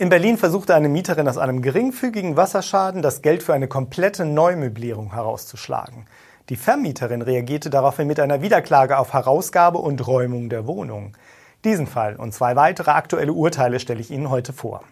In Berlin versuchte eine Mieterin aus einem geringfügigen Wasserschaden das Geld für eine komplette Neumöblierung herauszuschlagen. Die Vermieterin reagierte daraufhin mit einer Wiederklage auf Herausgabe und Räumung der Wohnung. Diesen Fall und zwei weitere aktuelle Urteile stelle ich Ihnen heute vor.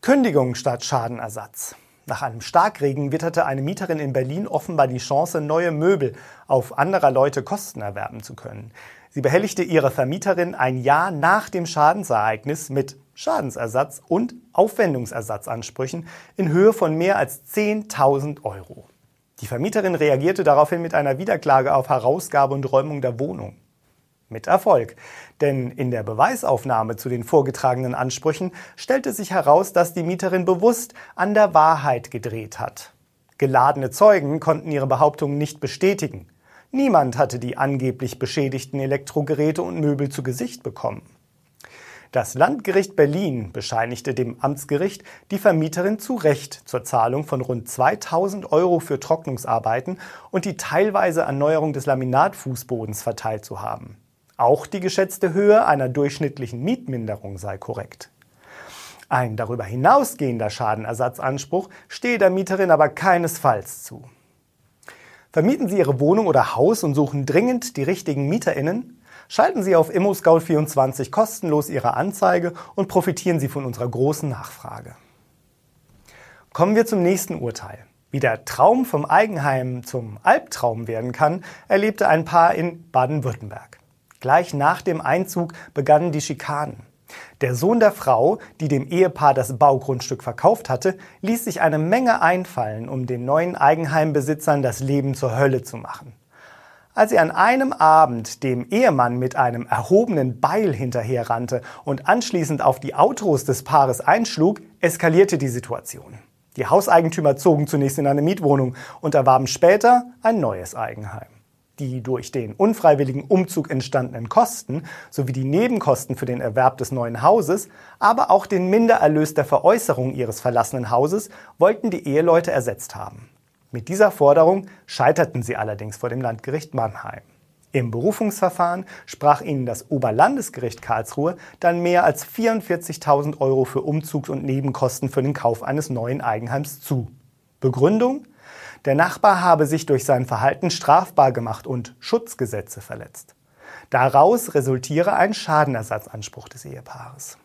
Kündigung statt Schadenersatz. Nach einem Starkregen witterte eine Mieterin in Berlin offenbar die Chance, neue Möbel auf anderer Leute Kosten erwerben zu können. Sie behelligte ihre Vermieterin ein Jahr nach dem Schadensereignis mit Schadensersatz und Aufwendungsersatzansprüchen in Höhe von mehr als 10.000 Euro. Die Vermieterin reagierte daraufhin mit einer Wiederklage auf Herausgabe und Räumung der Wohnung. Mit Erfolg. Denn in der Beweisaufnahme zu den vorgetragenen Ansprüchen stellte sich heraus, dass die Mieterin bewusst an der Wahrheit gedreht hat. Geladene Zeugen konnten ihre Behauptungen nicht bestätigen. Niemand hatte die angeblich beschädigten Elektrogeräte und Möbel zu Gesicht bekommen. Das Landgericht Berlin bescheinigte dem Amtsgericht, die Vermieterin zu Recht zur Zahlung von rund 2000 Euro für Trocknungsarbeiten und die teilweise Erneuerung des Laminatfußbodens verteilt zu haben. Auch die geschätzte Höhe einer durchschnittlichen Mietminderung sei korrekt. Ein darüber hinausgehender Schadenersatzanspruch stehe der Mieterin aber keinesfalls zu. Vermieten Sie Ihre Wohnung oder Haus und suchen dringend die richtigen MieterInnen? Schalten Sie auf ImmoScout24 kostenlos Ihre Anzeige und profitieren Sie von unserer großen Nachfrage. Kommen wir zum nächsten Urteil. Wie der Traum vom Eigenheim zum Albtraum werden kann, erlebte ein Paar in Baden-Württemberg. Gleich nach dem Einzug begannen die Schikanen. Der Sohn der Frau, die dem Ehepaar das Baugrundstück verkauft hatte, ließ sich eine Menge einfallen, um den neuen Eigenheimbesitzern das Leben zur Hölle zu machen. Als sie an einem Abend dem Ehemann mit einem erhobenen Beil hinterherrannte und anschließend auf die Autos des Paares einschlug, eskalierte die Situation. Die Hauseigentümer zogen zunächst in eine Mietwohnung und erwarben später ein neues Eigenheim die durch den unfreiwilligen Umzug entstandenen Kosten sowie die Nebenkosten für den Erwerb des neuen Hauses, aber auch den Mindererlös der Veräußerung ihres verlassenen Hauses wollten die Eheleute ersetzt haben. Mit dieser Forderung scheiterten sie allerdings vor dem Landgericht Mannheim. Im Berufungsverfahren sprach ihnen das Oberlandesgericht Karlsruhe dann mehr als 44.000 Euro für Umzugs- und Nebenkosten für den Kauf eines neuen Eigenheims zu. Begründung? Der Nachbar habe sich durch sein Verhalten strafbar gemacht und Schutzgesetze verletzt. Daraus resultiere ein Schadenersatzanspruch des Ehepaares.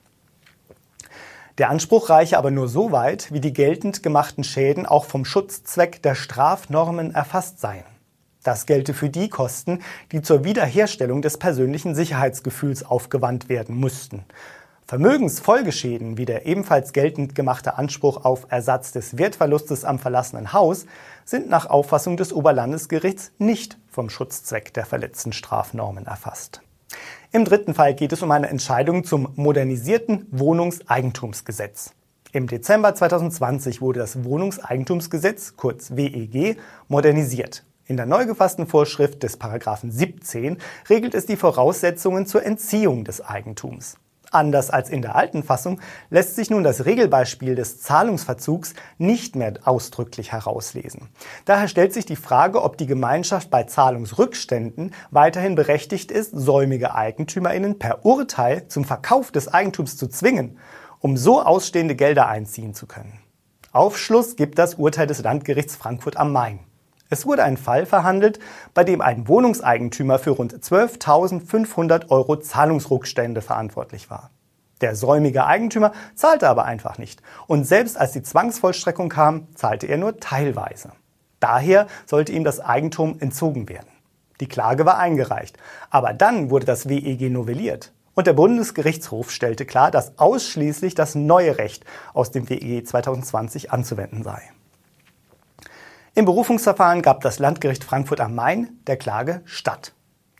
Der Anspruch reiche aber nur so weit, wie die geltend gemachten Schäden auch vom Schutzzweck der Strafnormen erfasst seien. Das gelte für die Kosten, die zur Wiederherstellung des persönlichen Sicherheitsgefühls aufgewandt werden müssten. Vermögensfolgeschäden wie der ebenfalls geltend gemachte Anspruch auf Ersatz des Wertverlustes am verlassenen Haus sind nach Auffassung des Oberlandesgerichts nicht vom Schutzzweck der verletzten Strafnormen erfasst. Im dritten Fall geht es um eine Entscheidung zum modernisierten Wohnungseigentumsgesetz. Im Dezember 2020 wurde das Wohnungseigentumsgesetz, kurz WEG, modernisiert. In der neu gefassten Vorschrift des Paragraphen 17 regelt es die Voraussetzungen zur Entziehung des Eigentums. Anders als in der alten Fassung lässt sich nun das Regelbeispiel des Zahlungsverzugs nicht mehr ausdrücklich herauslesen. Daher stellt sich die Frage, ob die Gemeinschaft bei Zahlungsrückständen weiterhin berechtigt ist, säumige Eigentümerinnen per Urteil zum Verkauf des Eigentums zu zwingen, um so ausstehende Gelder einziehen zu können. Aufschluss gibt das Urteil des Landgerichts Frankfurt am Main. Es wurde ein Fall verhandelt, bei dem ein Wohnungseigentümer für rund 12.500 Euro Zahlungsrückstände verantwortlich war. Der säumige Eigentümer zahlte aber einfach nicht. Und selbst als die Zwangsvollstreckung kam, zahlte er nur teilweise. Daher sollte ihm das Eigentum entzogen werden. Die Klage war eingereicht. Aber dann wurde das WEG novelliert. Und der Bundesgerichtshof stellte klar, dass ausschließlich das neue Recht aus dem WEG 2020 anzuwenden sei. Im Berufungsverfahren gab das Landgericht Frankfurt am Main der Klage statt.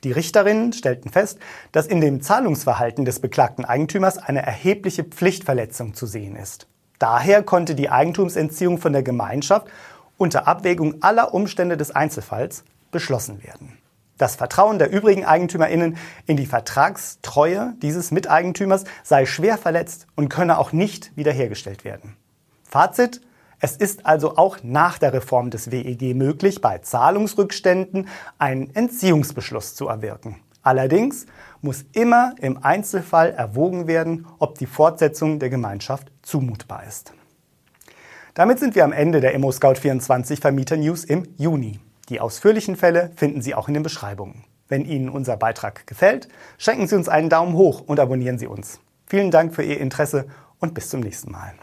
Die Richterinnen stellten fest, dass in dem Zahlungsverhalten des beklagten Eigentümers eine erhebliche Pflichtverletzung zu sehen ist. Daher konnte die Eigentumsentziehung von der Gemeinschaft unter Abwägung aller Umstände des Einzelfalls beschlossen werden. Das Vertrauen der übrigen Eigentümerinnen in die Vertragstreue dieses Miteigentümers sei schwer verletzt und könne auch nicht wiederhergestellt werden. Fazit es ist also auch nach der Reform des WEG möglich, bei Zahlungsrückständen einen Entziehungsbeschluss zu erwirken. Allerdings muss immer im Einzelfall erwogen werden, ob die Fortsetzung der Gemeinschaft zumutbar ist. Damit sind wir am Ende der ImmoScout24 Vermieter News im Juni. Die ausführlichen Fälle finden Sie auch in den Beschreibungen. Wenn Ihnen unser Beitrag gefällt, schenken Sie uns einen Daumen hoch und abonnieren Sie uns. Vielen Dank für Ihr Interesse und bis zum nächsten Mal.